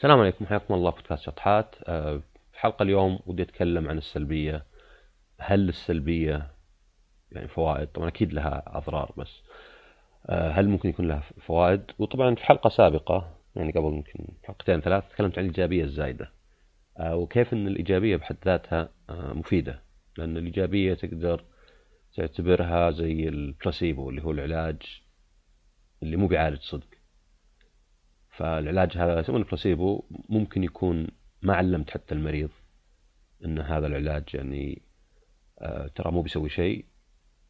السلام عليكم حياكم الله بودكاست شطحات. آه، في حلقة اليوم ودي أتكلم عن السلبية. هل السلبية يعني فوائد؟ طبعا أكيد لها أضرار بس. آه، هل ممكن يكون لها فوائد؟ وطبعا في حلقة سابقة يعني قبل يمكن حلقتين ثلاث تكلمت عن الإيجابية الزايدة. آه، وكيف أن الإيجابية بحد ذاتها مفيدة. لأن الإيجابية تقدر تعتبرها زي البلاسيبو اللي هو العلاج اللي مو بيعالج صدق. فالعلاج هذا يسمونه بلاسيبو ممكن يكون ما علمت حتى المريض إن هذا العلاج يعني آه ترى مو بيسوي شيء.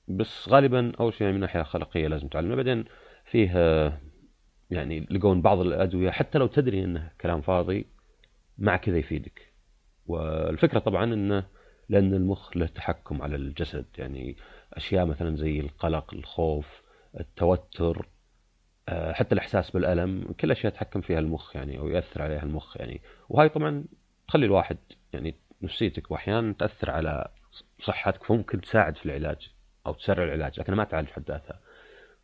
بس غالبا أول شيء يعني من ناحيه خلقيه لازم تعلمه. بعدين فيه آه يعني لقون بعض الأدوية حتى لو تدري انه كلام فاضي مع كذا يفيدك. والفكرة طبعا انه لأن المخ له تحكم على الجسد. يعني أشياء مثلا زي القلق الخوف التوتر حتى الإحساس بالألم كل اشياء يتحكم فيها المخ يعني أو يأثر عليها المخ يعني. وهاي طبعا تخلي الواحد يعني نفسيتك واحيانا تأثر على صحتك فممكن تساعد في العلاج أو تسرع العلاج لكنها ما تعالج حد ذاتها.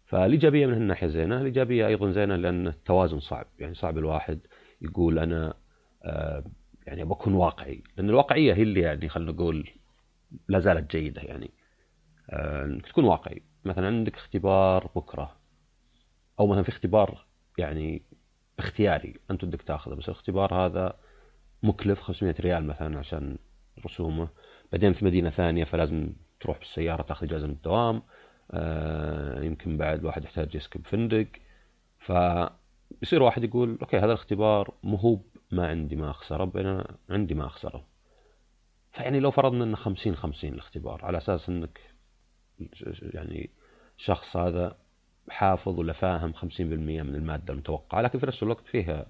فالإيجابية من الناحيه زينة. الإيجابية أيضا زينة لأن التوازن صعب. يعني صعب الواحد يقول أنا آه، يعني بكون واقعي. لأن الواقعية هي اللي يعني خلينا نقول لا زالت جيدة يعني. آه، تكون واقعي. مثلا عندك اختبار بكرة. أو مثلا في اختبار يعني اختياري أنت بدك تأخذه بس الاختبار هذا مكلف 500 ريال مثلا عشان رسومه. بعدين في مدينة ثانية فلازم تروح بالسيارة تأخذ اجازه من الدوام آه يمكن بعد واحد يحتاج يسكب فندق. فيصير واحد يقول أوكي هذا الاختبار مو ما عندي ما أخسره أنا عندي ما أخسره. فيعني لو فرضنا إنه 50 50 الاختبار على أساس إنك يعني الشخص هذا حافظ ولا فاهم 50% من المادة المتوقعة لكن في نفس الوقت فيها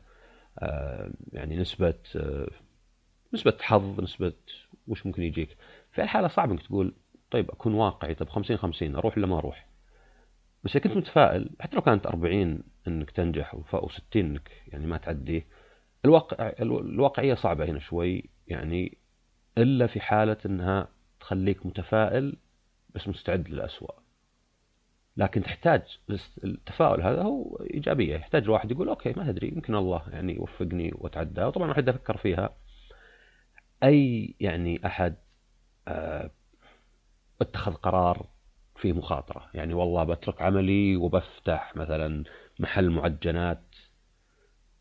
آه، يعني نسبة آه، نسبة حظ نسبة وش ممكن يجيك. في الحالة صعب إنك تقول طيب أكون واقعي طيب 50 50 أروح ولا ما أروح؟ بس إذا كنت متفائل حتى لو كانت 40 إنك تنجح و60 إنك يعني ما تعديه الواقع الواقعية صعبة هنا شوي يعني إلا في حالة إنها تخليك متفائل بس مستعد للأسوأ. لكن تحتاج التفاؤل. هذا هو إيجابية. يحتاج الواحد يقول أوكي ما تدري يمكن الله يعني يوفقني وأتعدى. وطبعا الواحد أفكر فيها. أي يعني أحد آه، اتخذ قرار فيه مخاطرة؟ يعني والله بترك عملي وبفتح مثلا محل معجنات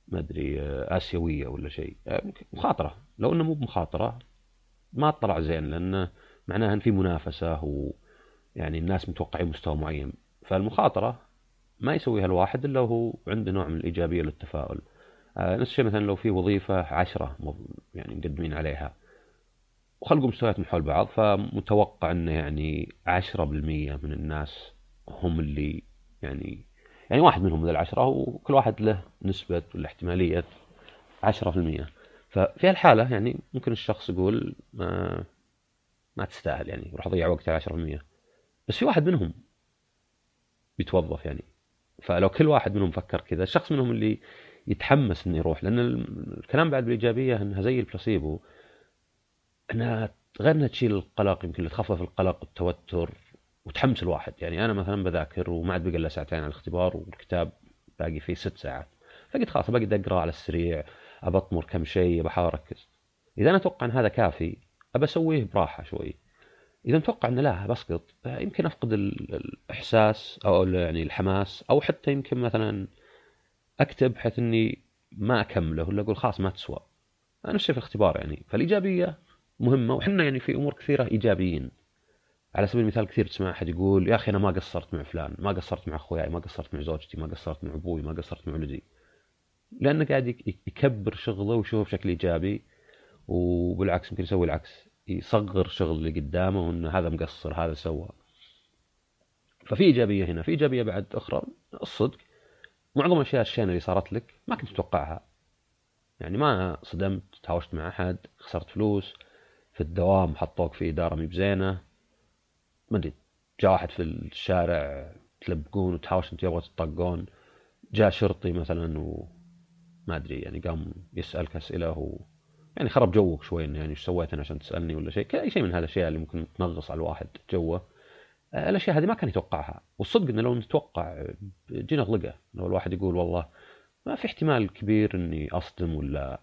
ما أدري آه، آسيوية ولا شيء. آه، مخاطرة. لو إنه مو بمخاطرة ما طلع زين لأنه معناها إن في منافسة ويعني الناس متوقعين مستوى معين. فالمخاطرة ما يسويها الواحد إلا وهو عنده نوع من الإيجابية للتفاؤل. آه نفس الشيء مثلا لو في وظيفة عشرة يعني مقدمين عليها وخلقوا مستويات حول بعض فمتوقع أنه يعني عشرة بالمية من الناس هم اللي يعني يعني واحد منهم من العشرة وكل واحد له نسبة ولا احتمالية عشرة في المية ففي هالحالة يعني ممكن الشخص يقول ما ما تستاهل يعني يروح أضيع وقتي على عشرة في المية بس في واحد منهم بيتوظف يعني. فلو كل واحد منهم فكر كذا الشخص منهم اللي يتحمس إنه يروح لأن الكلام بعد بالإيجابية إنها زي البلاسيبو. انها غير إنها تشيل القلق يمكن تخفف القلق والتوتر وتحمس الواحد. يعني أنا مثلا بذاكر وما عاد بقى إلا ساعتين على الاختبار والكتاب باقي فيه ست ساعات. فقلت خلاص باقي أقرأ على السريع أبطمر كم شيء بحاول أركز. إذا أنا أتوقع إن هذا كافي أبى أسويه براحة شوي. إذا متوقع إنه لا بسقط. يمكن أفقد الإحساس أو يعني الحماس أو حتى يمكن مثلا أكتب بحيث إني ما أكمله ولا أقول خلاص ما تسوى. الشيء في الاختبار يعني. فالإيجابية مهمة وحنا يعني في أمور كثيرة إيجابيين. على سبيل المثال كثير تسمع أحد يقول يا أخي أنا ما قصرت مع فلان ما قصرت مع أخوياي ما قصرت مع زوجتي ما قصرت مع أبوي ما قصرت مع ولدي. لأنه قاعد يكبر شغله ويشوفه بشكل إيجابي وبالعكس يمكن يسوي العكس. يصغر شغل اللي قدامه وإنه هذا مقصر هذا سوى. ففي إيجابية هنا في إيجابية بعد أخرى الصدق. معظم الأشياء الشينة اللي صارت لك ما كنت تتوقعها. يعني ما صدمت تهاوشت مع أحد خسرت فلوس في الدوام حطوك في إدارة مي بزينة. ما أدري جاء واحد في الشارع تلبقون وتهاوشت انت يبغى تطقون. جاء شرطي مثلا وما أدري يعني قام يسألك أسئلة يعني خرب جوك شوي إنه يعني إيش سويت أنا عشان تسألني ولا شيء؟ اي شيء من هالاشياء اللي ممكن تنغص على الواحد جوه. آه، الأشياء هذه ما كان يتوقعها. والصدق إنه لو نتوقع جينا غلقه لو الواحد يقول والله ما في احتمال كبير إني أصدم ولا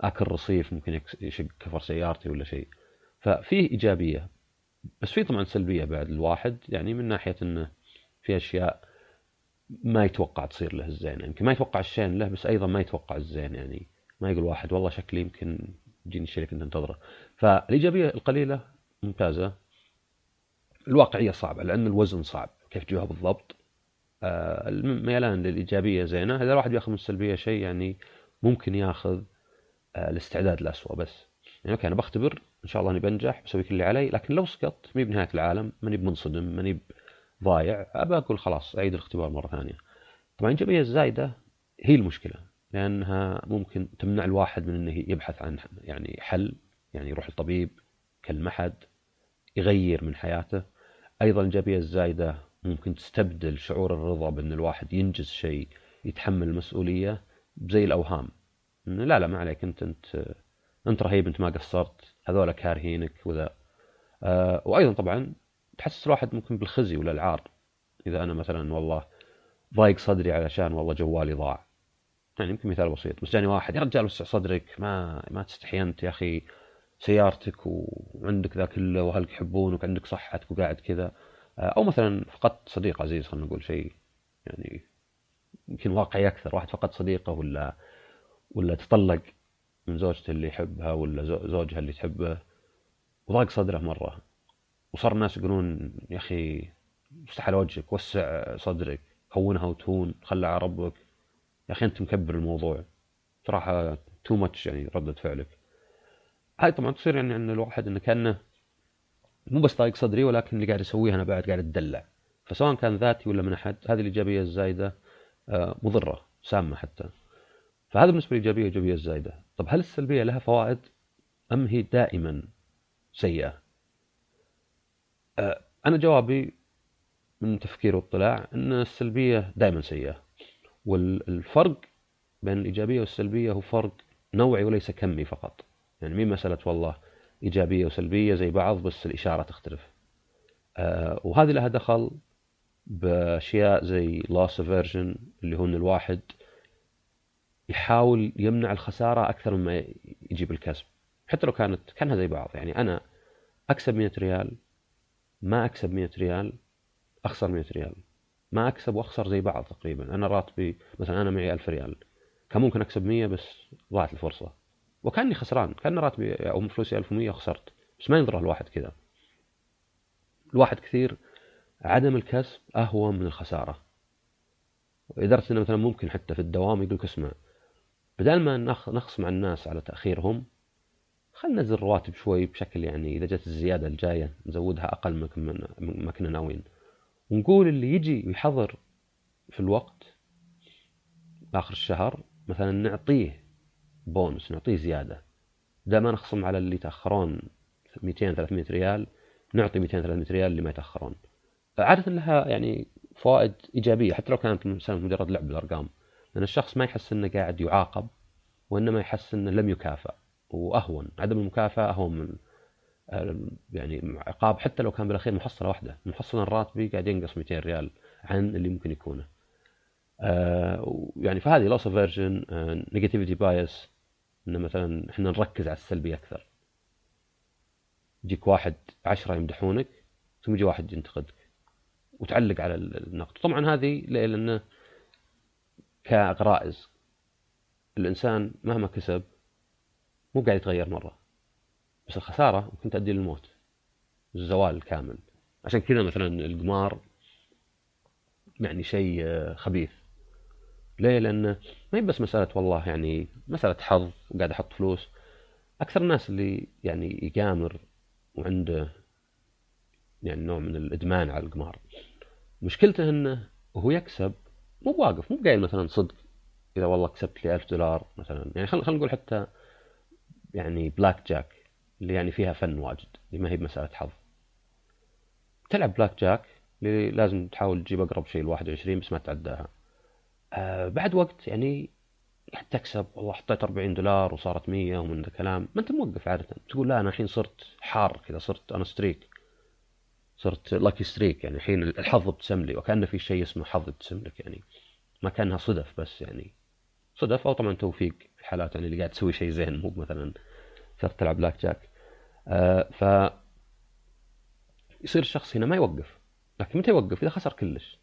آكل رصيف ممكن يشق كفر سيارتي ولا شيء. ففيه إيجابية بس في طبعا سلبية بعد الواحد. يعني من ناحية إنه في أشياء ما يتوقع تصير له الزين. يمكن يعني ما يتوقع الشين له بس أيضا ما يتوقع الزين يعني. ما يقول واحد والله شكلي يمكن يجيني الشيء اللي انتظره. فالإيجابية القليلة ممتازة. الواقعية صعبة لأن الوزن صعب. كيف تجيبها بالضبط؟ آه، الميلان للايجابيه زينة. إذا الواحد ياخذ من السلبية شيء يعني ممكن ياخذ آه، الاستعداد الاسوء بس. يعني okay أنا بختبر إن شاء الله أني بنجح بسوي كل اللي علي لكن لو سقطت مي بنهاية العالم ماني بمنصدم ماني ضايع أبى أقول خلاص أعيد الاختبار مرة ثانية. طبعا الإيجابية الزايدة هي المشكلة. لأنها ممكن تمنع الواحد من إنه يبحث عن يعني حل يعني يروح للطبيب كالمحد يغير من حياته. أيضا الايجابيه الزايدة ممكن تستبدل شعور الرضا بأن الواحد ينجز شيء يتحمل المسؤولية زي الأوهام. لا لا ما عليك أنت أنت أنت رهيب أنت ما قصرت هذول كارهينك وذا. آه وأيضا طبعا تحسس الواحد ممكن بالخزي ولا العار إذا أنا مثلا والله ضايق صدري علشان والله جوالي ضاع. يعني يمكن مثال بسيط بس جاني واحد يا رجال وسع صدرك ما ما تستحي أنت يا أخي سيارتك وعندك ذا كله وأهلك يحبونك وعندك صحتك وقاعد كذا. آه، أو مثلا فقدت صديق عزيز خلينا نقول شيء يعني يمكن واقعي أكثر واحد فقد صديقة ولا ولا تطلق من زوجته اللي يحبها ولا زوجها اللي تحبه وضاق صدره مرة. وصار الناس يقولون يا أخي على وجهك وسع صدرك هونها وتهون خلى على ربك. يا أخي أنت مكبر الموضوع. صراحة تو ماتش يعني ردة فعلك. هاي طبعا تصير يعني إن الواحد انه كانه مو بس ضايق صدري ولكن اللي قاعد يسويه أنا بعد قاعد أتدلع. فسواء كان ذاتي ولا من أحد هذه الإيجابية الزايدة آه، مضرة سامة حتى. فهذا بالنسبة للإيجابية الايجابيه الزايدة. طب هل السلبية لها فوائد أم هي دائما سيئة؟ آه، أنا جوابي من تفكير واطلاع إن السلبية دائما سيئة. والفرق بين الإيجابية والسلبية هو فرق نوعي وليس كمي فقط. يعني مين مسألة والله إيجابية وسلبية زي بعض بس الإشارة تختلف. آه وهذه لها دخل بأشياء زي loss aversion اللي هو إن الواحد يحاول يمنع الخسارة أكثر مما يجيب الكسب. حتى لو كانت كانها زي بعض. يعني أنا أكسب 100 ريال ما أكسب 100 ريال أخسر 100 ريال. ما أكسب وأخسر زي بعض تقريبا. أنا راتبي مثلا أنا معي 1000 ريال. كان ممكن أكسب 100 بس ضاعت الفرصة. وكأني خسران. كان راتبي أو فلوسي 1100 خسرت بس ما ينظر الواحد كذا الواحد كثير عدم الكسب أهون من الخسارة. لدرجة إنه مثلا ممكن حتى في الدوام يقول لك اسمع بدل ما نخصم على الناس على تأخيرهم خلينا ننزل الرواتب شوي بشكل يعني إذا جت الزيادة الجاية نزودها أقل ما كنا ناويين. ونقول اللي يجي ويحضر في الوقت آخر الشهر مثلا نعطيه بونس نعطيه زيادة. بدل ما نخصم على اللي يتأخرون 200 300 ريال نعطي 200 300 ريال اللي ما يتأخرون. عادة لها يعني فوائد إيجابية حتى لو كانت مجرد لعب بالأرقام. لأن الشخص ما يحس إنه قاعد يعاقب وإنما يحس إنه لم يكافئ وأهون. عدم المكافأة أهون من يعني عقاب حتى لو كان بالأخير محصلة واحدة. محصلة راتبي قاعد ينقص 200 ريال عن اللي ممكن يكونه. آه يعني فهذه loss aversion negativity bias ان مثلا إحنا نركز على السلبي أكثر. يجيك واحد عشرة يمدحونك ثم يجي واحد ينتقدك. وتعلق على النقد. طبعا هذه لأنه كغرائز. الإنسان مهما كسب مو قاعد يتغير مرة. بس الخسارة ممكن تؤدي للموت. الزوال الكامل عشان كذا مثلا القمار يعني شيء خبيث. ليه؟ لأنه ما هي بس مسألة والله يعني مسألة حظ وقاعد أحط فلوس. أكثر الناس اللي يعني يقامر وعنده يعني نوع من الإدمان على القمار. مشكلته أنه وهو يكسب مو واقف مو قايل مثلا صدق. إذا والله كسبت لي ألف دولار مثلا. يعني خلينا خل نقول حتى يعني بلاك جاك اللي يعني فيها fun واجد اللي ما هي بمسألة حظ. تلعب بلاك جاك اللي لازم تحاول تجيب أقرب شيء ل 21 بس ما تعداها. آه بعد وقت يعني تكسب والله حطيت 40 دولار وصارت 100 ومن ذا الكلام ما أنت موقف عادة. تقول لا أنا الحين صرت حار كذا صرت on a streak صرت lucky streak يعني الحين الحظ ابتسم لي وكان في شيء اسمه حظ ابتسم لك يعني ما كأنها صدف بس يعني. صدف أو طبعا توفيق في حالات يعني اللي قاعد تسوي شيء زين مو مثلا صرت تلعب بلاك جاك ف يصير الشخص هنا ما يوقف. لكن متى يوقف؟ إذا خسر كلش.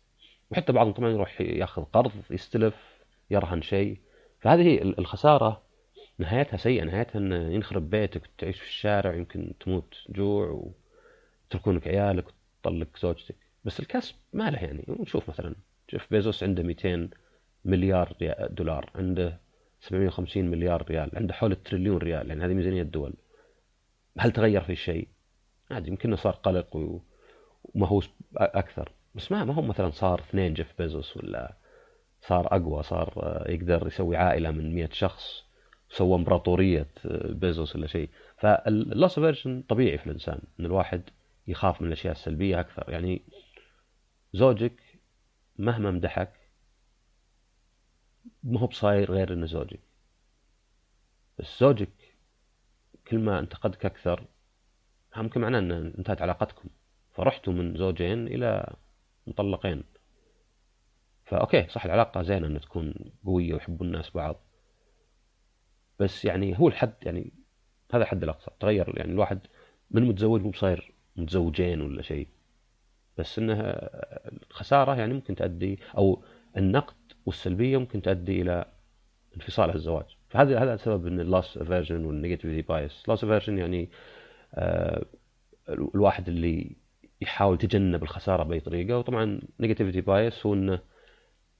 وحتى بعضهم طبعا يروح ياخذ قرض يستلف يرهن شيء. فهذه الخسارة نهايتها سيئة. نهايتها انه ينخرب بيتك وتعيش في الشارع يمكن تموت جوع وتركونك عيالك وتطلق زوجتك. بس الكسب ما له يعني. نشوف مثلا. جيف بيزوس عنده 200 مليار دولار عنده 750 مليار ريال عنده حول التريليون ريال. يعني هذه ميزانية الدول. هل تغير في شيء؟ عادي يمكن صار قلق ومهووس أكثر. بس ما ما هو مثلا صار اثنين جيف بيزوس ولا صار أقوى صار آه، يقدر يسوي عائلة من 100 شخص سوى امبراطورية آه، بيزوس ولا شيء. فال loss aversion طبيعي في الإنسان إن الواحد يخاف من الأشياء السلبية أكثر. يعني زوجك مهما مدحك ما هو بصاير غير إنه زوجك. بس زوجك كل ما انتقدك أكثر ممكن معناه أن انتهت علاقتكم. فرحتوا من زوجين إلى مطلقين. فأوكي صح العلاقة زينة أن تكون قوية ويحبوا الناس بعض. بس يعني هو الحد يعني هذا الحد الأقصى. تغير يعني الواحد من متزوج مو بصاير متزوجين ولا شيء. بس انها الخسارة يعني ممكن تؤدي أو النقد والسلبية ممكن تؤدي إلى انفصال الزواج. فهذا هذا سبب إن ال loss aversion وال negativity bias loss aversion يعني آه الواحد اللي يحاول يتجنب الخسارة بأي طريقة. وطبعا negativity bias هو انه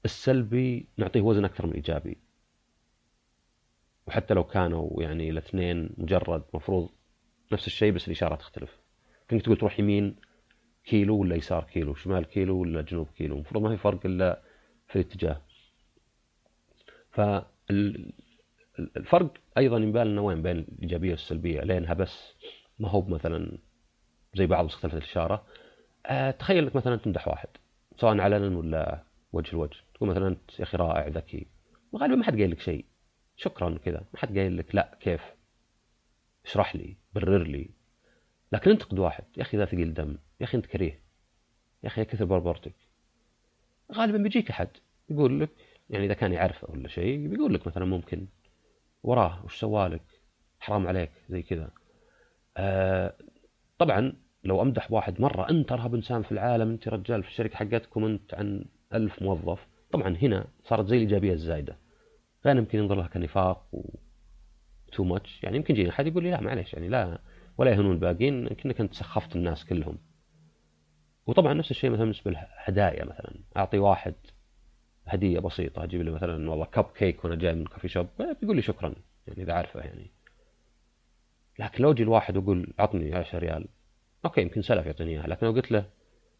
السلبي نعطيه وزن أكثر من الايجابي وحتى لو كانوا يعني الاثنين مجرد مفروض نفس الشيء بس الإشارة تختلف. كنت تقول تروح يمين كيلو ولا يسار كيلو شمال كيلو ولا جنوب كيلو؟ المفروض ما في فرق إلا في الاتجاه. فالفرق أيضا يبان لنا وين بين الإيجابية والسلبية لأنها بس ما هو مثلا زي بعض اختلفت الإشارة. أه تخيل إنك مثلا تمدح واحد سواء علنا ولا وجه لوجه تقول مثلا أنت يا أخي رائع ذكي. غالبا ما حد قايل لك شيء. شكرا كذا ما حد قايل لك لا كيف؟ اشرح لي برر لي. لكن انتقد واحد يا أخي ذا ثقيل دم يا أخي أنت كريه يا أخي كثر بربرتك. غالبا بيجيك أحد يقول لك يعني إذا كان يعرفه ولا شيء بيقول لك مثلا ممكن وراه وش سوالك حرام عليك زي كذا. آه طبعا لو أمدح واحد مرة أنت أرهب إنسان في العالم أنت رجال في الشركة حقتكم أنت عن ألف موظف. طبعا هنا صارت زي الإيجابية الزايدة. فانا يمكن ينظر لها كنفاق و too much يعني يمكن يجيني أحد يقول لي لا معليش يعني لا ولا يهنون الباقيين كأنك أنت سخفت الناس كلهم. وطبعا نفس الشيء مثلا بالنسبة للهدايا مثلا. أعطي واحد هدية بسيطة أجيب له مثلا والله كب كيك وأنا جاي من coffee shop بيقول لي شكرا يعني إذا عارفه يعني. لكن لو أجي الواحد وأقول عطني 10 ريال أوكي يمكن سلف يعطيني اياها لكن لو قلت له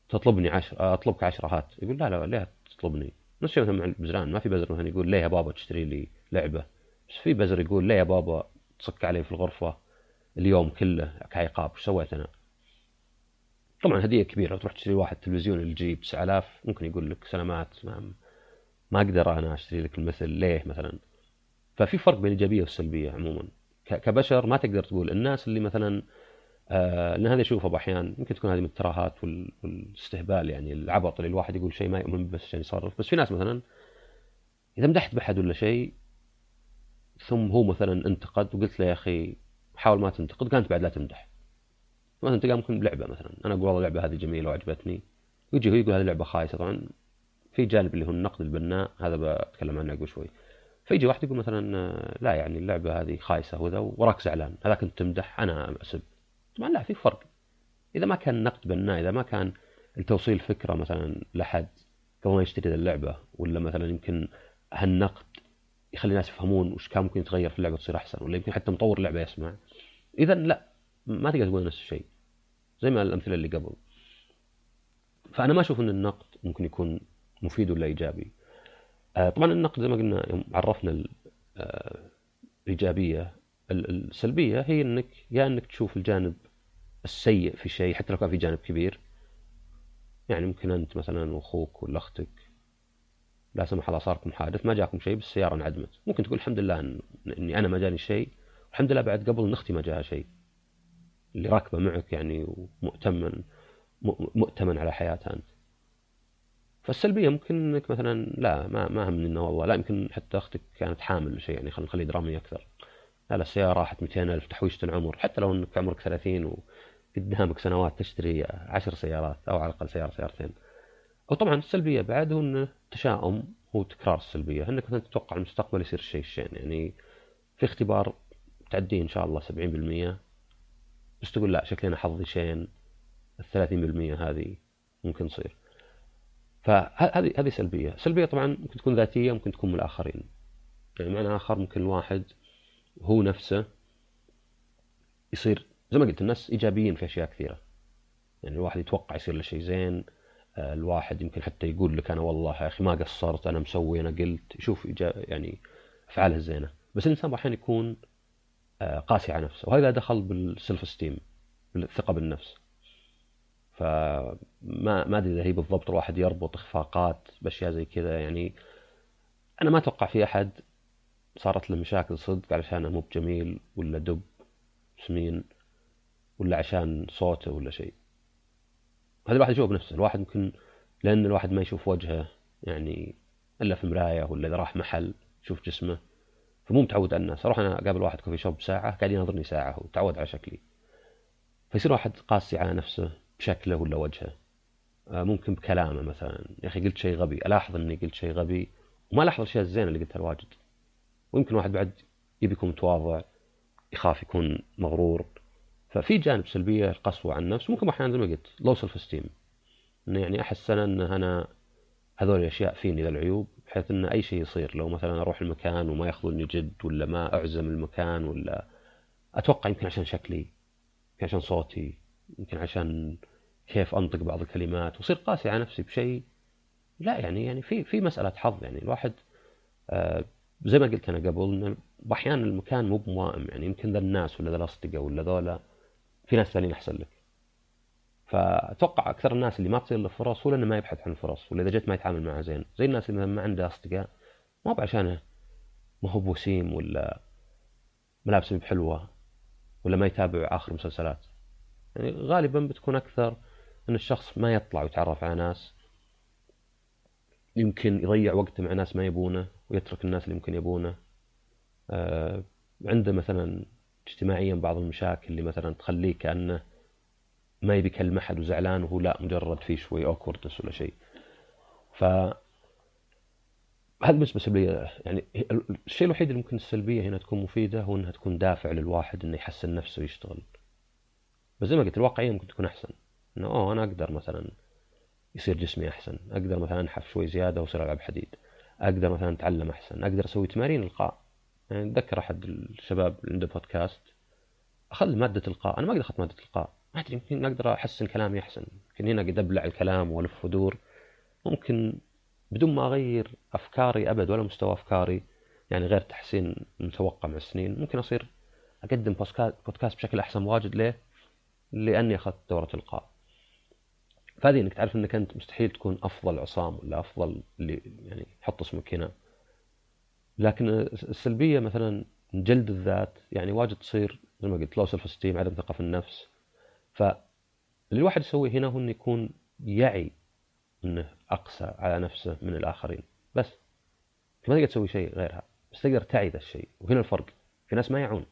تطلبني عشر أطلبك 10 هات يقول لا لا ليه تطلبني. نفس الشيء مثلا مع البزران ما في بزر مثلا يقول ليه يا بابا تشتري لي لعبة؟ بس في بزر يقول ليه يا بابا تصك علي في الغرفة اليوم كله كعقاب وش سويت أنا؟ طبعا هدية كبيرة تروح تشتري واحد تلفزيون LG ب 9000 ممكن يقول لك سلامات ما, ما أقدر أنا أشتري لك المثل ليه مثلا؟ ففي فرق بين الإيجابية والسلبية عموما. كبشر ما تقدر تقول الناس اللي مثلا آه لأن هذا اشوفه بأحيان يمكن تكون هذه من التراهات والاستهبال يعني العبط اللي الواحد يقول شيء ما يؤمن بس عشان يصرف. بس في ناس مثلا إذا مدحت بحد ولا شيء ثم هو مثلا انتقد وقلت له يا أخي حاول ما تنتقد كانت بعد لا تمدح. مثلا تلقى ممكن لعبه مثلا. أنا أقول والله اللعبة هذه جميلة وعجبتني. ويجي هو يقول هذه لعبة خايسة طبعا. في جانب اللي هو النقد البناء هذا بتكلم عنه قبل شوي. فيجي واحد يقول مثلا لا يعني اللعبة هذه خايسة وذا وراك زعلان هذاك انت تمدح أنا أسب. طبعا لا في فرق. إذا ما كان نقد بناء إذا ما كان التوصيل فكرة مثلا لحد قبل ما يشتري اللعبة ولا مثلا يمكن هالنقد يخلي الناس يفهمون وش كان ممكن يتغير في اللعبة تصير أحسن ولا يمكن حتى مطور اللعبه يسمع. اذا لا ما تقدر تقول نفس الشيء. زي ما الأمثلة اللي قبل. فأنا ما أشوف إن النقد ممكن يكون مفيد ولا إيجابي؟ آه، طبعا النقد زي ما قلنا عرفنا آه، الإيجابية السلبية هي إنك يا إنك تشوف الجانب السيء في شيء حتى لو كان في جانب كبير. يعني ممكن أنت مثلا وأخوك ولا أختك لا سمح الله صاركم حادث ما جاكم شيء بس السياره انعدمت. ممكن تقول الحمد لله اني أنا ما جاني شيء الحمد لله بعد قبل إن أختي ما جاها شيء. اللي راكبة معك يعني ومؤتمن مؤتمن على حياتها أنت. فالسلبية ممكن إنك مثلا لا ما ما همني إنه والله لا يمكن حتى أختك كانت حامل شيء يعني خلينا نخلي درامي أكثر. لا لا السيارة راحت 200 ألف تحويشه العمر حتى لو إنك عمرك 30 وقدامك سنوات تشتري 10 سيارات أو على الأقل سيارة سيارتين. أو طبعا السلبية بعد هو انه تشاؤم هو تكرار السلبية. إنك مثلا تتوقع المستقبل يصير الشيء الشين يعني في اختبار تعديه إن شاء الله 70% بس تقول لا شكلي أنا حظي شين ال 30% هذه ممكن تصير. فهذه هذه سلبية، سلبية طبعا ممكن تكون ذاتية ممكن تكون من الآخرين. يعني معنى آخر ممكن الواحد هو نفسه يصير زي ما قلت الناس إيجابيين في أشياء كثيرة. يعني الواحد يتوقع يصير له شيء زين، آه، الواحد يمكن حتى يقول لك أنا والله يا أخي ما قصرت أنا مسوي أنا قلت يشوف يعني أفعاله الزينة، بس الإنسان أحيانا يكون آه، قاسي على نفسه وهذا دخل بالسلف ستيم بالثقة بالنفس. فما ما أدري إذا هي بالضبط الواحد يربط إخفاقات بأشياء زي كذا. يعني أنا ما أتوقع في أحد صارت له مشاكل صدق علشان مو بجميل ولا دب سمين ولا عشان صوته ولا شيء. هذا الواحد يشوف بنفسه. الواحد ممكن لأن الواحد ما يشوف وجهه يعني إلا في مراية ولا إذا راح محل يشوف جسمه فمو متعود على الناس. أروح أنا أقابل واحد coffee shop ساعة قاعد يناظرني ساعة وتعود على شكلي. فيصير واحد قاسي على نفسه. بشكله ولا وجهه؟ آه، ممكن بكلامه مثلا. يا أخي قلت شيء غبي. ألاحظ إني قلت شيء غبي. وما الاحظ الأشياء الزينة اللي قلتها الواجد. ويمكن واحد بعد يبي يكون متواضع يخاف يكون مغرور. ففي جانب سلبيه القسوة على النفس. ممكن أحيانا زي ما قلت low self-esteem إنه يعني أحس أنا إن أنا هذول الأشياء فيني العيوب بحيث إن أي شيء يصير. لو مثلا أروح المكان وما ياخذوني جد ولا ما أعزم المكان ولا أتوقع يمكن عشان شكلي يمكن عشان صوتي يمكن عشان كيف أنطق بعض الكلمات واصير قاسي على نفسي بشيء. لا يعني يعني في في مسألة حظ يعني. الواحد آه زي ما قلت أنا قبل إنه أحيانا المكان مو بموائم يعني. يمكن ذا الناس ولا ذا الأصدقاء ولا ذولا في ناس ثانيين أحسن لك. فأتوقع أكثر الناس اللي ما تصير له فرص هو لأنه ما يبحث عن فرص ولا إذا جت ما يتعامل معها زين. زي الناس اللي ما عنده أصدقاء ما هو عشانه ما هو بوسيم ولا ملابسه بحلوه ولا ما يتابع آخر مسلسلات. يعني غالبا بتكون أكثر إن الشخص ما يطلع ويتعرف على ناس يمكن يضيع وقته مع ناس ما يبونه ويترك الناس اللي يمكن يبونه. آه عنده مثلا اجتماعيا بعض المشاكل اللي مثلا تخليه كأنه ما يبي يكلم أحد وزعلان وهو لا مجرد في شوي اوكوردس ولا شيء. ف هذا بالنسبة سلبيه يعني الشيء الوحيد اللي ممكن السلبية هنا تكون مفيدة هو إنها تكون دافع للواحد إنه يحسن نفسه ويشتغل. بس زي ما قلت الواقعية ممكن تكون أحسن. إنه أوه أنا أقدر مثلا يصير جسمي أحسن أقدر مثلا أنحف شوي زيادة وأصير ألعب حديد أقدر مثلا أتعلم أحسن أقدر أسوي تمارين إلقاء. يعني أتذكر أحد الشباب اللي عنده بودكاست أخذ مادة إلقاء أنا ما قد اخذت مادة إلقاء ما أدري يمكن أقدر أحسن كلامي أحسن يمكن هنا قد أبلع الكلام وألف ودور. ممكن بدون ما أغير أفكاري أبد ولا مستوى أفكاري يعني غير تحسين متوقع مع السنين ممكن أصير أقدم بودكاست بشكل أحسن واجد ليه؟ لأني أخذت دورة إلقاء. فهذه إنك تعرف إنك أنت مستحيل تكون أفضل عصام ولا أفضل اللي يعني حط اسمك هنا. لكن السلبية مثلا جلد الذات يعني واجد تصير زي ما قلت low self-esteem عدم ثقة في النفس. فاللي الواحد يسويه هنا هو إنه يكون يعي إنه أقسى على نفسه من الآخرين. بس ما تقدر تسوي شيء غيرها. بس تقدر تعي ذا الشيء. وهنا الفرق. في ناس ما يعون.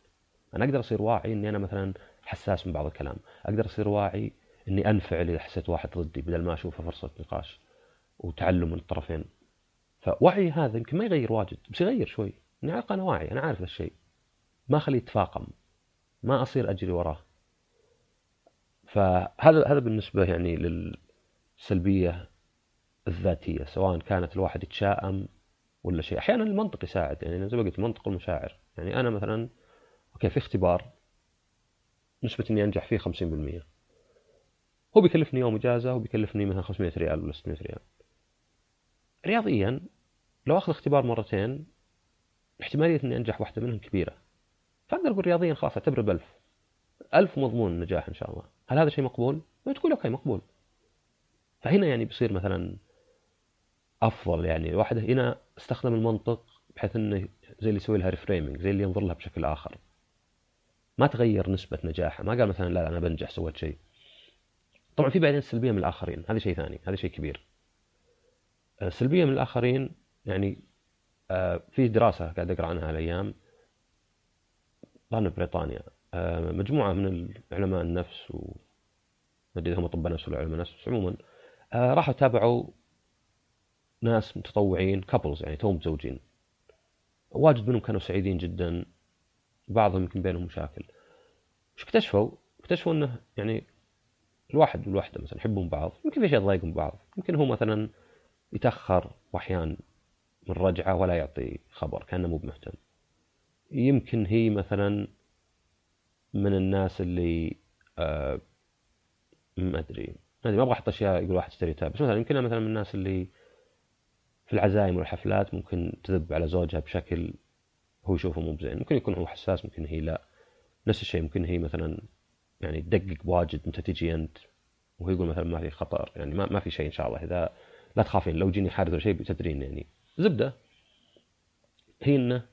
أنا أقدر أصير واعي إني أنا مثلا حساس من بعض الكلام. أقدر أصير واعي إني انفعل اذا حسيت واحد ضدي بدل ما أشوفه فرصة نقاش وتعلم من الطرفين. فوعي هذا يمكن ما يغير واجد بس يغير شوي. اني على أنا واعي أنا عارف الشيء. ما أخليه يتفاقم. ما أصير أجري وراه. فهذا هذا بالنسبة يعني للسلبية الذاتية سواء كانت الواحد يتشائم ولا شيء. أحيانا المنطق يساعد يعني زي ما قلت المنطق والمشاعر يعني أنا مثلا أوكي في اختبار نسبة إني أنجح فيه 50% هو بيكلفني يوم إجازة وبيكلفني مثلا 500 ريال ولا 600 ريال. رياضيا لو أخذ اختبار مرتين احتمالية إني أنجح واحدة منهم كبيرة. فأقدر أقول رياضيا خلاص أعتبره بألف. ألف مضمون النجاح إن شاء الله. هل هذا شيء مقبول؟ تقول أوكي مقبول. فهنا يعني بيصير مثلا أفضل يعني. الواحد هنا استخدم المنطق بحيث أنه زي اللي يسوي لها reframing زي اللي ينظر لها بشكل آخر. ما تغير نسبة نجاحه ما قال مثلا لا أنا بنجح سويت شيء. طبعا في بعدين السلبية من الآخرين. هذا شيء ثاني هذا شيء كبير. سلبيه من الآخرين يعني آه، في دراسة قاعد أقرأ عنها الأيام ظن بريطانيا آه، مجموعة من علماء النفس و ما أدري هم اطباء نفس ولا علماء نفس عموما آه، راحوا تابعوا ناس متطوعين كابلز يعني توم متزوجين. واجد منهم كانوا سعيدين جدا بعضهم يمكن بينهم مشاكل. وش اكتشفوا؟ اكتشفوا إنه يعني الواحد والوحدة مثلا يحبون بعض يمكن في اشياء تضايقهم بعض. يمكن هو مثلا يتأخر واحيان من رجعة ولا يعطي خبر كأنه مو بمهتم. يمكن هي مثلا من الناس اللي آه ما أدري. ما أبغى أحط أشياء يقول واحد ستيريوتايب بس مثلا يمكن مثلا من الناس اللي في العزايم والحفلات ممكن تذب على زوجها بشكل هو يشوفه مو بزين. ممكن يكون هو حساس ممكن هي لا. نفس الشيء ممكن هي مثلا يعني تدقق بواجد أنت تجي أنت وهو يقول مثلا ما في خطر يعني ما, ما في شيء إن شاء الله. إذا لا تخافين لو جيني حادث ولا شيء تدرين يعني. زبدة. هي انه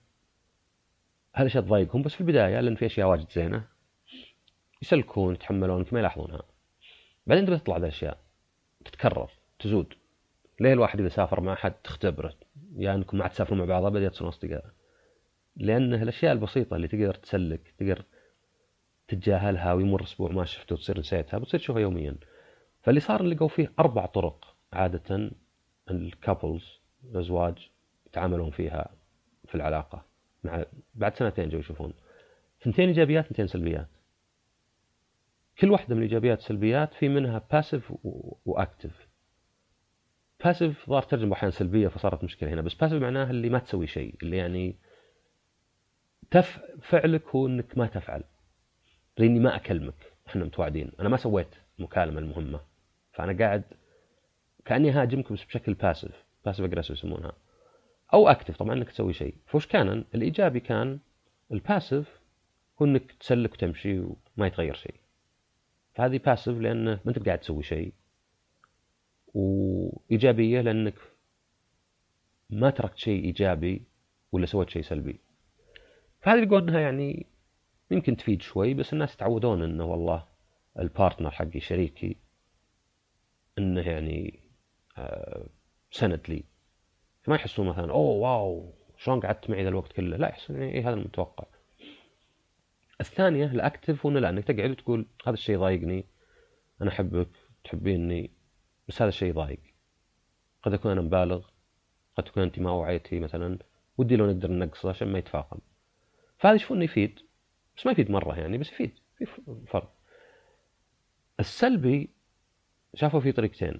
هذا الشيء تضايقهم بس في البداية لأن في أشياء واجد زينة. يسلكون يتحملون ما يلاحظونها. بعدين تبدا تطلع الأشياء. تتكرر تزود. ليه الواحد إذا سافر مع احد تختبره؟ يا يعني إنكم ما تسافرون مع بعض أبد تصيرون أصدقاء. لأن الأشياء البسيطة اللي تقدر تسلك تقدر تتجاهلها ويمر أسبوع ما شفته وتصير نسيتها بتصير تشوفها يوميا. فاللي صار لقوا فيه أربع طرق عادة الكابلز الأزواج يتعاملون فيها في العلاقة مع بعد سنتين جو يشوفون. ثنتين إيجابيات ثنتين سلبيات. كل واحدة من الإيجابيات والسلبيات في منها passive و active passive ظهر ترجمة أحيانا سلبية فصارت مشكلة هنا بس passive معناها اللي ما تسوي شيء اللي يعني تف فعلك هو إنك ما تفعل. لأني ما أكلمك. إحنا متوعدين أنا ما سويت المكالمه المهمة. فأنا قاعد كأني هاجمك بس بشكل passive passive aggressive يسمونها. أو active طبعا إنك تسوي شيء. فوش كان الإيجابي كان ال passive هو إنك تسلك وتمشي وما يتغير شيء. فهذه passive لأن ما أنت قاعد تسوي شيء. وإيجابية لأنك ما تركت شيء إيجابي ولا سويت شيء سلبي. فهذه يقول انها يعني يمكن تفيد شوي بس الناس يتعودون إنه والله ال partner حقي شريكي إنه يعني آه، سند لي. فما يحسون مثلا أوه واو شلون قعدت معي ذا الوقت كله؟ لا يحسون يعني هذا المتوقع. الثانية الأكتف هنا لا أنك تقعد وتقول هذا الشيء ضايقني أنا أحبك تحبيني بس هذا الشيء ضايق. قد أكون أنا مبالغ قد تكون أنت ما وعيتي مثلا ودي لو نقدر ننقصه عشان ما يتفاقم. فهذا يشوفون يفيد؟ بس ما يفيد مرة يعني بس يفيد في فرق. السلبي شافوا في طريقتين.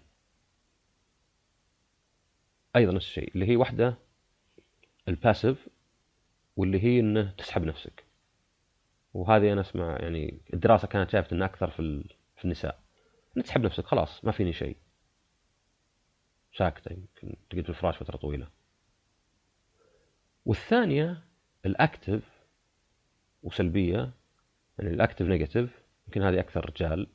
أيضا نفس الشيء اللي هي واحدة الباسيف واللي هي إنه تسحب نفسك. وهذه أنا أسمع يعني الدراسة كانت شافت انه أكثر في في النساء. تسحب نفسك خلاص ما فيني شيء. ساكته يمكن تقعد في الفراش فترة طويلة. والثانية ال active وسلبية يعني ال active negative يمكن هذه أكثر رجال.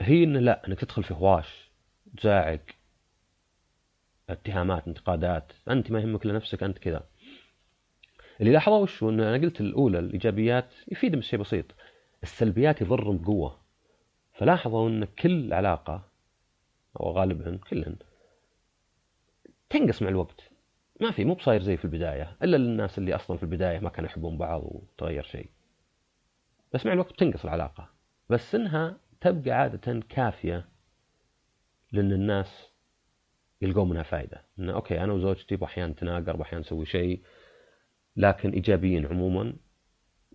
هي انه لا إنك تدخل في هواش تزاعق اتهامات انتقادات أنت ما يهمك إلا نفسك أنت كذا. اللي لاحظوا وش إن أنا قلت الأولى الإيجابيات يفيد بس شيء بسيط. السلبيات يضرهم بقوة. فلاحظوا إن كل علاقة أو غالبا كلهن تنقص مع الوقت. ما في مو بصاير زي في البداية إلا للناس اللي أصلا في البداية ما كانوا يحبون بعض وتغير شيء. بس مع الوقت بتنقص العلاقة. بس إنها تبقى عادة كافية لأن الناس يلقون منها فائده انه okay أنا وزوجتي بأحيان نتناقر بأحيان نسوي شيء لكن إيجابيين عموما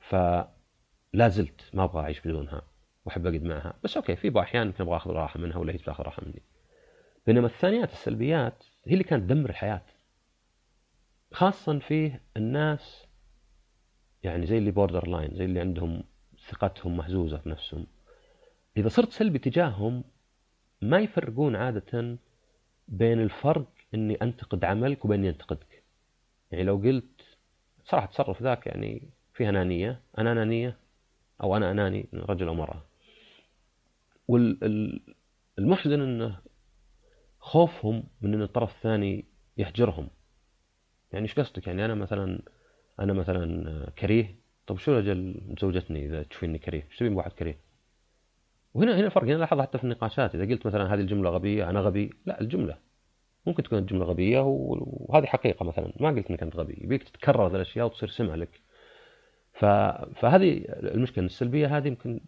فلا زلت ما أبغى أعيش بدونها وأحب أقعد معها. بس okay في احيان يمكن أبغى آخذ راحة منها ولا هي تاخذ راحة مني. بينما الثانيات السلبيات هي اللي كانت تدمر الحياة. خاصه في الناس يعني زي اللي borderline زي اللي عندهم ثقتهم مهزوزه في نفسهم. إذا صرت سلبي تجاههم ما يفرقون عادة بين الفرق إني أنتقد عملك وبين إني أنتقدك. يعني لو قلت صراحة تصرف ذاك يعني فيه أنانية أنا أنانية أو أنا أناني رجل أو مراه والمحزن إنه خوفهم من إن الطرف الثاني يهجرهم. يعني إيش قصدك؟ يعني أنا مثلا أنا مثلا كريه طب شو أجل زوجتني إذا تشوفيني كريه؟ إيش تبين بواحد كريه؟ وهنا هنا الفرق هنا لاحظ حتى في النقاشات إذا قلت مثلا هذه الجملة غبية أنا غبي لا الجملة. ممكن تكون الجملة غبية وهذه حقيقة مثلا. ما قلت إنك أنت غبي. يبيك تتكرر ذي الأشياء وتصير سمع لك. فهذه المشكلة السلبية هذه يمكن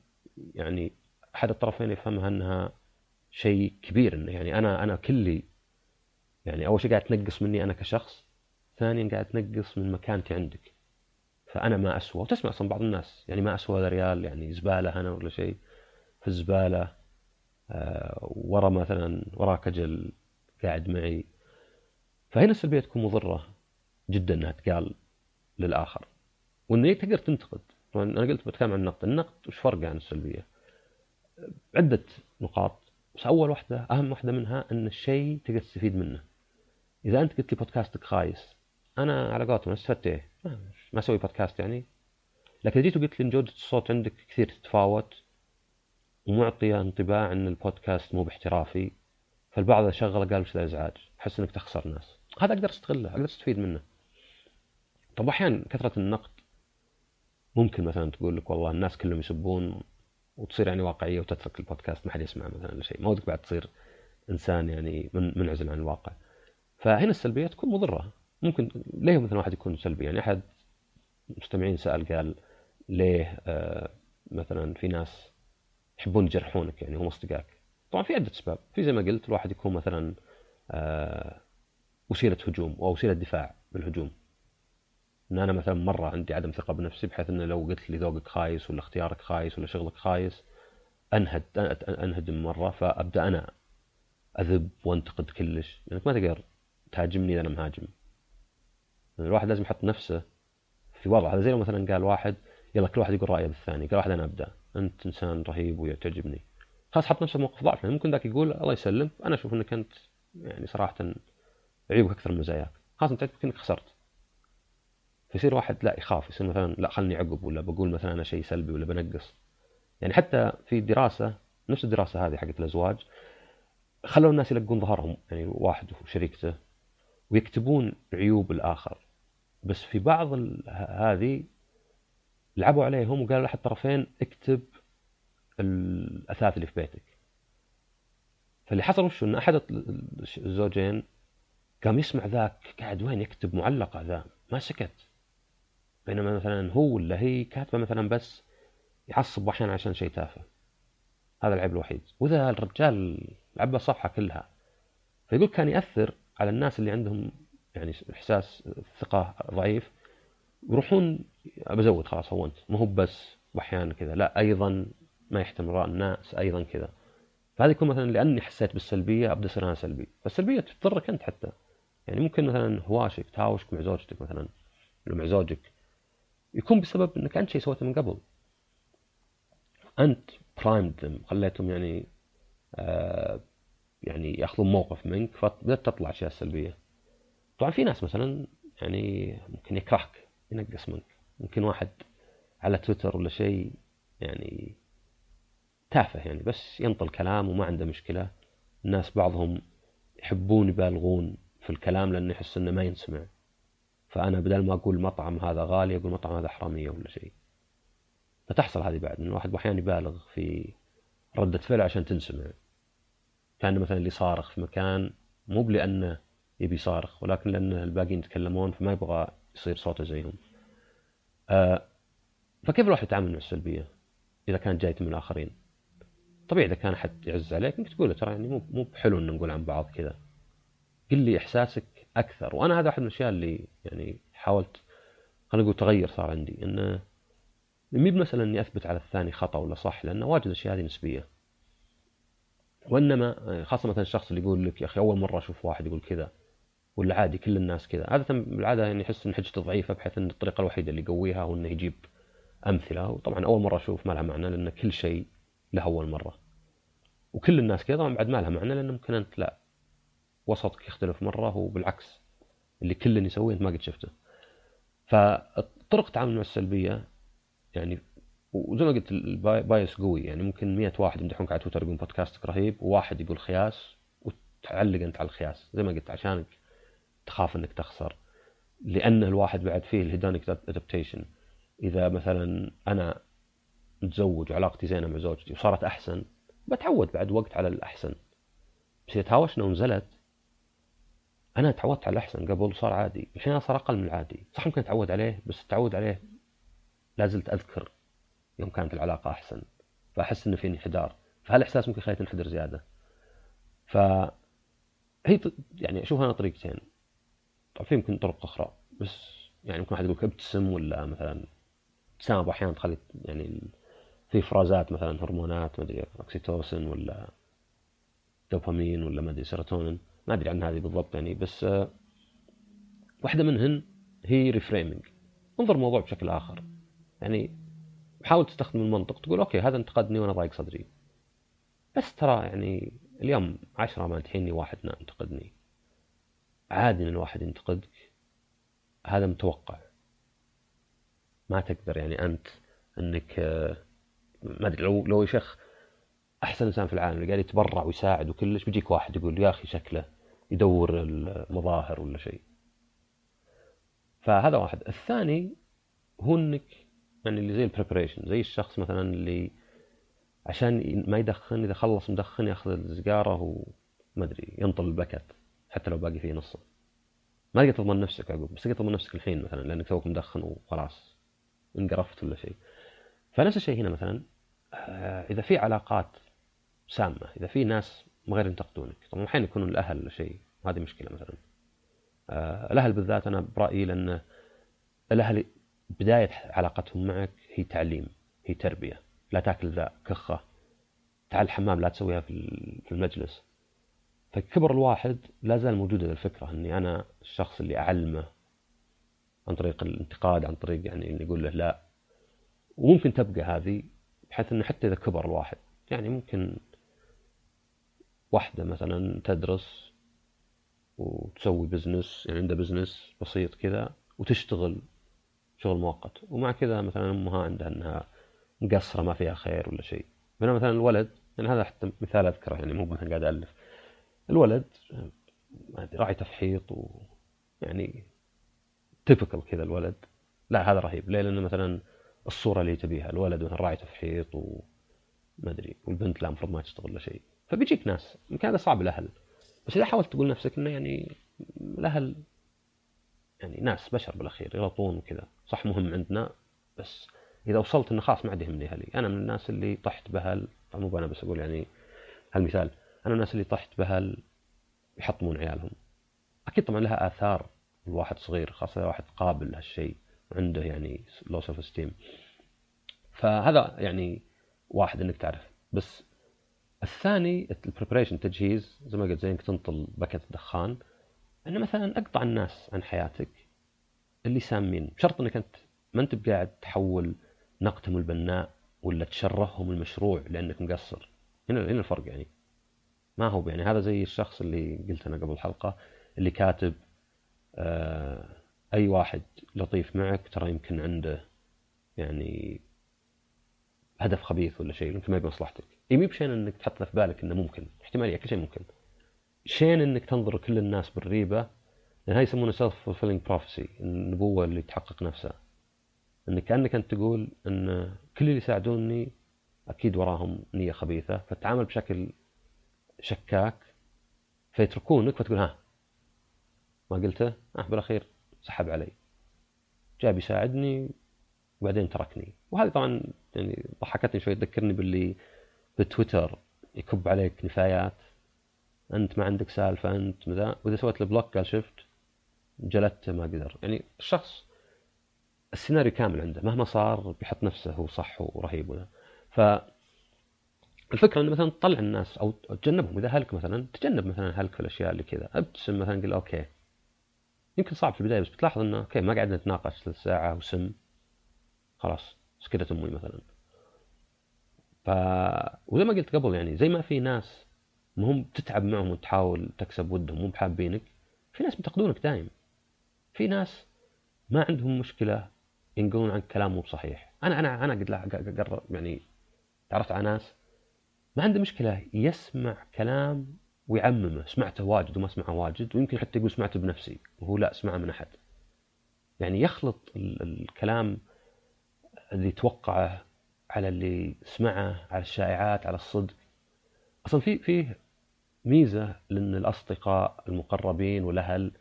يعني أحد الطرفين يفهمها أنها شيء كبير. انه يعني أنا أنا كلي يعني أول شيء قاعد تنقص مني أنا كشخص. ثانيا قاعد تنقص من مكانتي عندك. فأنا ما أسوى وتسمع أصلا بعض الناس يعني ما أسوى ريال يعني زبالة أنا ولا شيء في الزبالة آه ورا مثلا وراك أجل قاعد معي. فهنا السلبية تكون مضرة جدا إنها تقال للآخر. وانه تقدر تنتقد. أنا قلت بتكلم عن النقد. النقد وش فرقه عن السلبية؟ عدة نقاط. بس أول واحدة أهم واحدة منها إن الشيء تقدر تستفيد منه. إذا أنت قلت لي بودكاستك خايس أنا على قولتهم استفدت إيه؟ ما أسوي بودكاست يعني. لكن جيت وقلت لي ان جوده الصوت عندك كثير تتفاوت ومعطيه انطباع إن البودكاست مو باحترافي. فالبعض اذا شغله قال وش ذا إزعاج؟ أحس إنك تخسر ناس. هذا أقدر أستغله أقدر أستفيد منه. طب أحيانا كثرة النقد ممكن مثلا تقول لك والله الناس كلهم يسبون وتصير يعني واقعية وتترك البودكاست ما حد يسمع مثلا ولا شيء. ما ودك بعد تصير إنسان يعني منعزل عن الواقع. فهنا السلبيه تكون مضرة. ممكن ليه مثلا واحد يكون سلبي؟ يعني أحد المستمعين سأل قال ليه آه مثلا في ناس يحبون يجرحونك؟ يعني هم اصدقائك طبعا في عدة أسباب. في زي ما قلت الواحد يكون مثلا آه وسيلة هجوم أو وسيلة دفاع بالهجوم. إن أنا مثلا مرة عندي عدم ثقة بنفسي بحيث إنه لو قلت لي ذوقك خايس ولا اختيارك خايس ولا شغلك خايس أنهد انهدم مرة فأبدأ أنا أذب وأنتقد كلش. لأنك ما تقدر تهاجمني إذا أنا مهاجم. الواحد لازم يحط نفسه في وضع هذا زي لو مثلا قال واحد يلا كل واحد يقول رأيه بالثاني قال واحد أنا أبدأ. أنت إنسان رهيب وتعجبني خلاص حط نفسه موقف ضعف. يعني ممكن ذاك يقول الله يسلمك أنا أشوف إنك أنت يعني صراحة عيوبك أكثر من مزاياك. خلاص أنت إنك خسرت. فيصير واحد لا يخاف يصير مثلا لا خلني عقب ولا بقول مثلا أنا شيء سلبي ولا بنقص. يعني حتى في دراسة نفس الدراسة هذه حقت الأزواج خلوا الناس يلقون ظهرهم. يعني واحد وشريكته ويكتبون عيوب الآخر. بس في بعض هذه لعبوا عليهم وقالوا لأحد الطرفين اكتب الأثاث اللي في بيتك. فاللي حصل وشو إن أحد الزوجين قام يسمع ذاك قاعد وين يكتب معلقه ذا ما سكت. بينما مثلا هو ولا هي كاتبة مثلا بس يعصب أحيانا عشان شيء تافه. هذا العيب الوحيد. واذا الرجال عبى الصفحة كلها. فيقول كان يأثر على الناس اللي عندهم يعني إحساس الثقه ضعيف يروحون بزود خلاص هو أنت. ما هو بس وأحيانا كذا لا أيضا ما يحتمل رأي الناس أيضا كذا. فهذا يكون مثلا لأني حسيت بالسلبية أبدأ اصير أنا سلبي. فالسلبية تضرك أنت حتى. يعني ممكن مثلا هواشك تهاوشك مع زوجتك مثلا ولا مع زوجك. يكون بسبب إنك أنت شيء سويته من قبل. أنت برايمد ذم خليتهم يعني آه يعني يأخذون موقف منك فبدأت تطلع أشياء سلبية. طبعا في ناس مثلا يعني ممكن يكرهك ينقص منك. ممكن واحد على تويتر ولا شيء يعني تافه يعني بس ينطل كلام وما عنده مشكلة. الناس بعضهم يحبون يبالغون في الكلام لأنه يحس إنه ما ينسمع. فأنا بدل ما أقول مطعم هذا غالي أقول مطعم هذا حرامية ولا شيء. فتحصل هذه بعد إن الواحد أحيانا يبالغ في ردة فعل عشان تنسمع. كان مثلا اللي صارخ في مكان مو بلأنه يبي يصارخ ولكن لأن الباقيين يتكلمون فما يبغى يصير صوته زيهم. آه فكيف الواحد يتعامل مع السلبية إذا كانت جاية من الآخرين؟ طبيعي إذا كان احد يعز عليك إنك تقول ترى يعني مو مو بحلو إن نقول عن بعض كذا. قل لي إحساسك أكثر. وأنا هذا احد من الأشياء اللي يعني حاولت خلينا نقول تغير صار عندي إنه مي بمسألة إني أثبت على الثاني خطأ ولا صح لأن واجد الأشياء هذه نسبية. وإنما خاصة مثلا الشخص اللي يقول لك يا أخي أول مرة أشوف واحد يقول كذا ولا عادي كل الناس كذا. عاده بالعاده يعني يحس إن حجته ضعيفة بحيث إن الطريقة الوحيدة اللي يقويها هو إنه يجيب أمثلة. وطبعا أول مرة أشوف ما لها معنى لأن كل شيء له أول مرة. وكل الناس كذا طبعا بعد ما لها معنى لأن ممكن أنت لا وسطك يختلف مرة وبالعكس اللي كل يسويه أنت ما قد شفته. فطرق التعامل مع السلبية يعني وزي ما قلت ال bias قوي. يعني ممكن 100 واحد يمدحونك على تويتر يقول بودكاستك رهيب وواحد يقول خياس وتعلق أنت على الخياس زي ما قلت عشانك تخاف إنك تخسر لأن الواحد بعد فيه ال hedonic adaptation إذا مثلا أنا متزوج وعلاقتي زينة مع زوجتي وصارت أحسن بتعود بعد وقت على الأحسن. بس إذا تهاوشنا ونزلت أنا تعودت على الأحسن قبل صار عادي. الحين صار أقل من العادي. صح ممكن أتعود عليه بس التعود عليه لا زلت أذكر يوم كانت العلاقة أحسن. فأحس إنه في انحدار فهالإحساس ممكن يخليك تنحدر زيادة. ف هي يعني أشوفها أنا طريقتين. في يمكن طرق أخرى. بس يعني ممكن واحد يقول ابتسم ولا مثلا ابتسامه أحيانا تخلي يعني في إفرازات مثلا هرمونات ما أدري اوكسيتوسن ولا دوبامين ولا ما أدري سيروتونين. ما أدري عن هذه بالضبط يعني بس آه، واحدة منهن هي reframing انظر الموضوع بشكل آخر. يعني حاول تستخدم المنطق تقول okay هذا انتقدني وأنا ضايق صدري. بس ترى يعني اليوم عشرة ما تحيني واحد ينتقدني عادي إن الواحد ينتقدك. هذا متوقع. ما تقدر يعني أنت إنك آه، ما أدري لو لو شيخ أحسن إنسان في العالم اللي قاعد يتبرع ويساعد وكلش بيجيك واحد يقول يا أخي شكله يدور المظاهر ولا شيء. فهذا واحد. الثاني هو إنك يعني اللي زي ال preparation زي الشخص مثلا اللي عشان ما يدخن إذا خلص مدخن يأخذ السيجارة وما أدري ينطل البكت حتى لو باقي فيه نصه ما تقدر تضمن نفسك عقب بس تقدر تضمن نفسك الحين مثلا لأنك توك مدخن وخلاص انقرفت ولا شيء. فنفس الشيء هنا مثلا آه، إذا في علاقات سامة إذا في ناس غير ينتقدونك طبعا أحيانا يكونون الأهل شيء هذه مشكلة مثلا. آه، الأهل بالذات أنا برأيي لأن الأهل بداية علاقتهم معك هي تعليم هي تربية لا تاكل ذا كخة. تعال الحمام لا تسويها في المجلس. فكبر الواحد لا زال موجودة الفكرة إني أنا الشخص اللي أعلمه عن طريق الانتقاد عن طريق يعني إني أقول له لا. وممكن تبقى هذه بحيث إنه حتى إذا كبر الواحد يعني ممكن واحدة مثلا تدرس وتسوي business يعني عندها business بسيط كذا وتشتغل شغل مؤقت. ومع كذا مثلا أمها عندها إنها مقصرة ما فيها خير ولا شيء. بينما مثلا الولد يعني هذا حتى مثال أذكره يعني مو مثلا قاعد ألف. الولد راعي تفحيط ويعني تيبكال كذا الولد. لا هذا رهيب. ليه؟ لأنه مثلا الصورة اللي تبيها الولد مثلا راعي تفحيط وما أدري والبنت لا المفروض ما تشتغل ولا شيء. فبيجيك ناس. يمكن هذا صعب الأهل. بس إذا حاولت تقول نفسك إنه يعني الأهل يعني ناس بشر بالأخير يغلطون وكذا. صح مهم عندنا. بس إذا وصلت إنه خلاص ما عاد يهمني أهلي. أنا من الناس اللي طحت بهل مو أنا بس أقول يعني هالمثال. أنا الناس اللي طحت بهل يحطمون عيالهم. أكيد طبعا لها آثار. الواحد صغير خاصة واحد قابل لهالشيء وعنده يعني low self-esteem فهذا يعني واحد إنك تعرف. بس الثاني ال preparation تجهيز زي ما قلت زي إنك تنطل بكت دخان إنه مثلا أقطع الناس عن حياتك اللي سامين. بشرط إنك أنت ما أنت بقاعد تحول نقتهم البناء ولا تشرههم المشروع لأنك مقصر. هنا هنا الفرق يعني. ما هو يعني هذا زي الشخص اللي قلت أنا قبل الحلقة اللي كاتب آه أي واحد لطيف معك ترى يمكن عنده يعني هدف خبيث ولا شيء يمكن ما يبي مصلحتك. اي مي بشين إنك تحط في بالك إنه ممكن احتمالية كل شيء ممكن. شين إنك تنظر كل الناس بالريبة لأن هاي يسمونه self-fulfilling prophecy النبوة اللي تحقق نفسها. ان كأنك أنت تقول إن كل اللي يساعدوني أكيد وراهم نية خبيثة فتعامل بشكل شكاك فيتركونك فتقول ها ما قلته؟ آه بالأخير سحب علي. جاء بيساعدني وبعدين تركني. وهذه طبعا يعني ضحكتني شوي تذكرني باللي بتويتر يكب عليك نفايات أنت ما عندك سالفة أنت مذا وإذا سويت له block قال شفت جلدته ما قدر. يعني الشخص السيناريو كامل عنده مهما صار بيحط نفسه هو صح ورهيب وذا ف الفكرة إنه مثلا تطلع الناس أو تجنبهم. إذا هلك مثلا تجنب مثلا هلك في الأشياء اللي كذا. أبتسم مثلا قل okay. يمكن صعب في البداية بس بتلاحظ إنه okay ما قاعد نتناقش ثلث ساعة وسم. خلاص سكتت أمي مثلا. ف وزي ما قلت قبل يعني زي ما في ناس مهم تتعب معهم وتحاول تكسب ودهم مو بحابينك في ناس بينتقدونك دايم. في ناس ما عندهم مشكلة ينقلون عن كلام مو بصحيح أنا أنا أنا قد يعني تعرفت على ناس ما عنده مشكلة يسمع كلام ويعممه. سمعته واجد وما سمعه واجد ويمكن حتى يقول سمعته بنفسي وهو لا سمعه من أحد. يعني يخلط الكلام اللي توقعه على اللي سمعه على الشائعات على الصدق. أصلا في في ميزة لأن الأصدقاء المقربين والأهل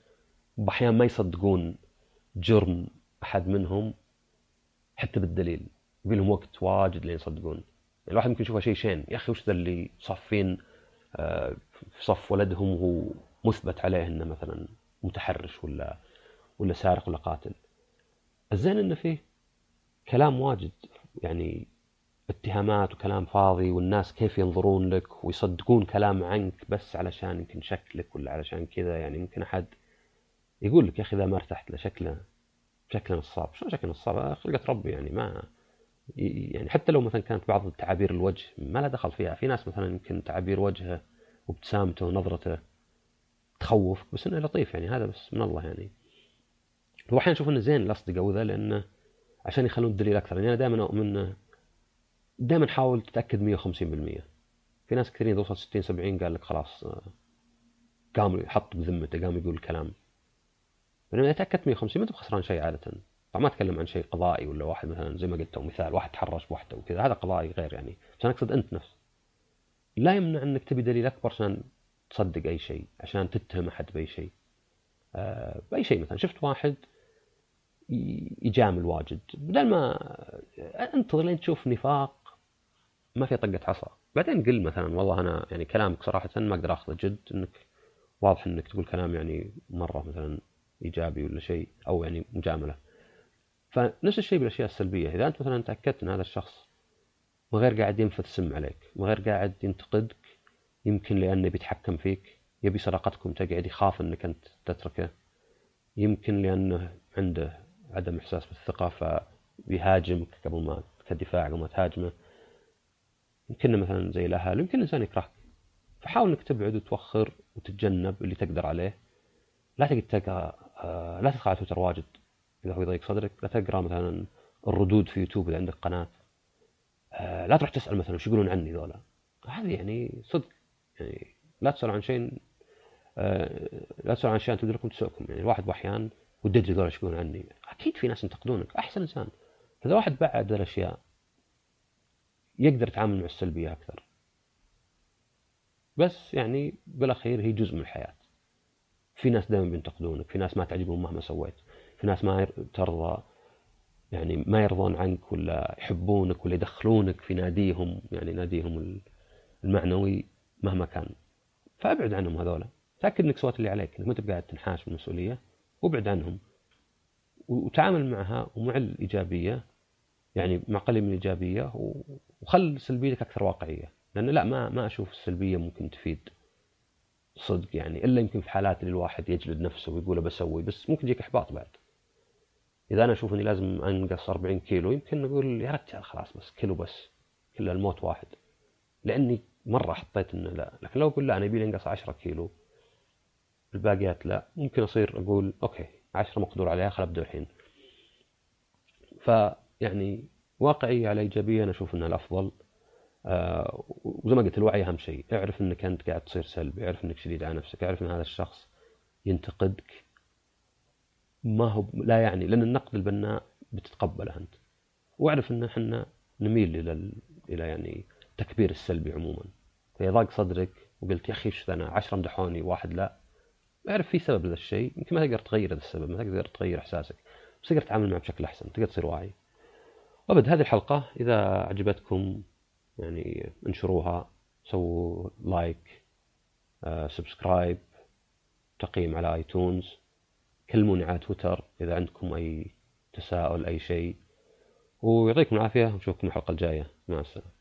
بأحيان ما يصدقون جرم أحد منهم حتى بالدليل. يبي لهم وقت واجد لين يصدقون. الواحد ممكن يشوفها شيء شين يا أخي وش ذا اللي صافين آه، في صف ولدهم وهو مثبت عليه إنه مثلا متحرش ولا ولا سارق ولا قاتل الزين إنه فيه كلام واجد يعني اتهامات وكلام فاضي والناس كيف ينظرون لك ويصدقون كلام عنك بس علشان يمكن شكلك ولا علشان كذا. يعني ممكن أحد يقول لك يا أخي إذا ما ارتحت له شكله شكله نصاب. شلون شكله نصاب؟ خلقة ربي يعني ما يعني حتى لو مثلا كانت بعض تعابير الوجه ما له دخل فيها. في ناس مثلا يمكن تعابير وجهه وابتسامته ونظرته تخوف بس إنه لطيف يعني هذا بس من الله يعني. هو أحيانا أشوف إنه زين الأصدقاء وذا لأنه عشان يخلون الدليل أكثر. يعني أنا دائما أؤمن دائما حاول تتأكد 150% في ناس كثيرين توصل 60 70 قال لك خلاص آه، قام يحط بذمته قام يقول الكلام لأن إذا تأكدت 150 ما انت بخسران شيء عادة. طبعا ما أتكلم عن شيء قضائي ولا واحد مثلا زي ما قلت مثال واحد تحرش بوحده وكذا هذا قضائي غير يعني. بس أنا أقصد أنت نفس. لا يمنع أنك تبي دليل أكبر عشان تصدق أي شيء عشان تتهم أحد بأي شيء. آه بأي شيء مثلا. شفت واحد يجامل واجد. بدل ما انتظر لين تشوف نفاق ما في طقة عصا بعدين قل مثلا والله أنا يعني كلامك صراحة ما أقدر أخذه جد إنك واضح إنك تقول كلام يعني مرة مثلا إيجابي ولا شيء أو يعني مجاملة. فنفس الشيء بالأشياء السلبية. إذا أنت مثلا تأكدت إن هذا الشخص ما غير قاعد ينفث سم عليك ما غير قاعد ينتقدك يمكن لأنه بيتحكم فيك يبي صداقتكم تقعد يخاف أنك أنت تتركه يمكن لأنه عنده عدم إحساس بالثقة فبيهاجمك قبل ما كدفاع قبل ما تهاجمه. يمكن مثلا زي الأهل يمكن الإنسان يكرهك. فحاول أنك تبعد وتوخر وتتجنب اللي تقدر عليه. لا تقعد آه، لا تدخل على تويتر واجد. إذا هو يضيق صدرك لا تقرأ مثلا الردود في يوتيوب إذا عندك قناة. آه، لا تروح تسأل مثلا وش يقولون عني ذولا. هذه يعني صدق. يعني لا تسألوا عن شيء آه، لا تسألوا عن اشياء تدركم تسوكم يعني الواحد أحيانا ودد ذولا إيش يقولون عني. أكيد في ناس ينتقدونك. أحسن إنسان. فاذا واحد بعد الأشياء يقدر يتعامل مع السلبية أكثر. بس يعني بالأخير هي جزء من الحياة. في ناس دائما بينتقدونك. في ناس ما تعجبهم مهما سويت. في ناس ما ترضى. يعني ما يرضون عنك ولا يحبونك ولا يدخلونك في ناديهم يعني ناديهم المعنوي مهما كان. فأبعد عنهم هذولا. تاكد إنك سويت اللي عليك إنك ما انت قاعد تنحاش بالمسؤولية وابعد عنهم. وتعامل معها ومع الإيجابية يعني مع قليل من الإيجابية وخل سلبيتك أكثر واقعية. لأن لا ما ما أشوف السلبية ممكن تفيد صدق يعني إلا يمكن في حالات اللي الواحد يجلد نفسه ويقول بسوي بس ممكن يجيك إحباط بعد. إذا أنا أشوف إني لازم أنقص 40 كيلو يمكن أقول يا رجال خلاص بس كيلو بس كل الموت واحد. لأني مرة حطيت إنه لا لكن لو أقول لا أنا يبي لي أنقص 10 كيلو. الباقيات لا ممكن أصير أقول أوكي 10 مقدور عليها خل أبدأ الحين. فيعني واقعية على إيجابية أنا أشوف أنها الأفضل. آه وزي ما قلت الوعي أهم شيء. اعرف أنك أنت قاعد تصير سلبي اعرف أنك شديد على نفسك اعرف أن هذا الشخص ينتقدك. ما هو لا يعني لأن النقد البناء بتتقبله أنت. واعرف أن إحنا نميل إلى إلى يعني تكبير السلبي عموما. فإذا ضاق صدرك وقلت يا أخي إيش أنا عشرة مدحوني واحد لا. اعرف في سبب لهذا الشيء يمكن ما تقدر تغير هذا السبب ما تقدر تغير إحساسك بس تقدر تتعامل معه بشكل أحسن تقدر تصير واعي. وأبد هذه الحلقة إذا عجبتكم يعني انشروها سووا like آه، subscribe تقييم على iTunes. كلموني على تويتر إذا عندكم أي تساؤل أي شيء. ويعطيكم العافية ونشوفكم الحلقة الجاية. مع السلامة.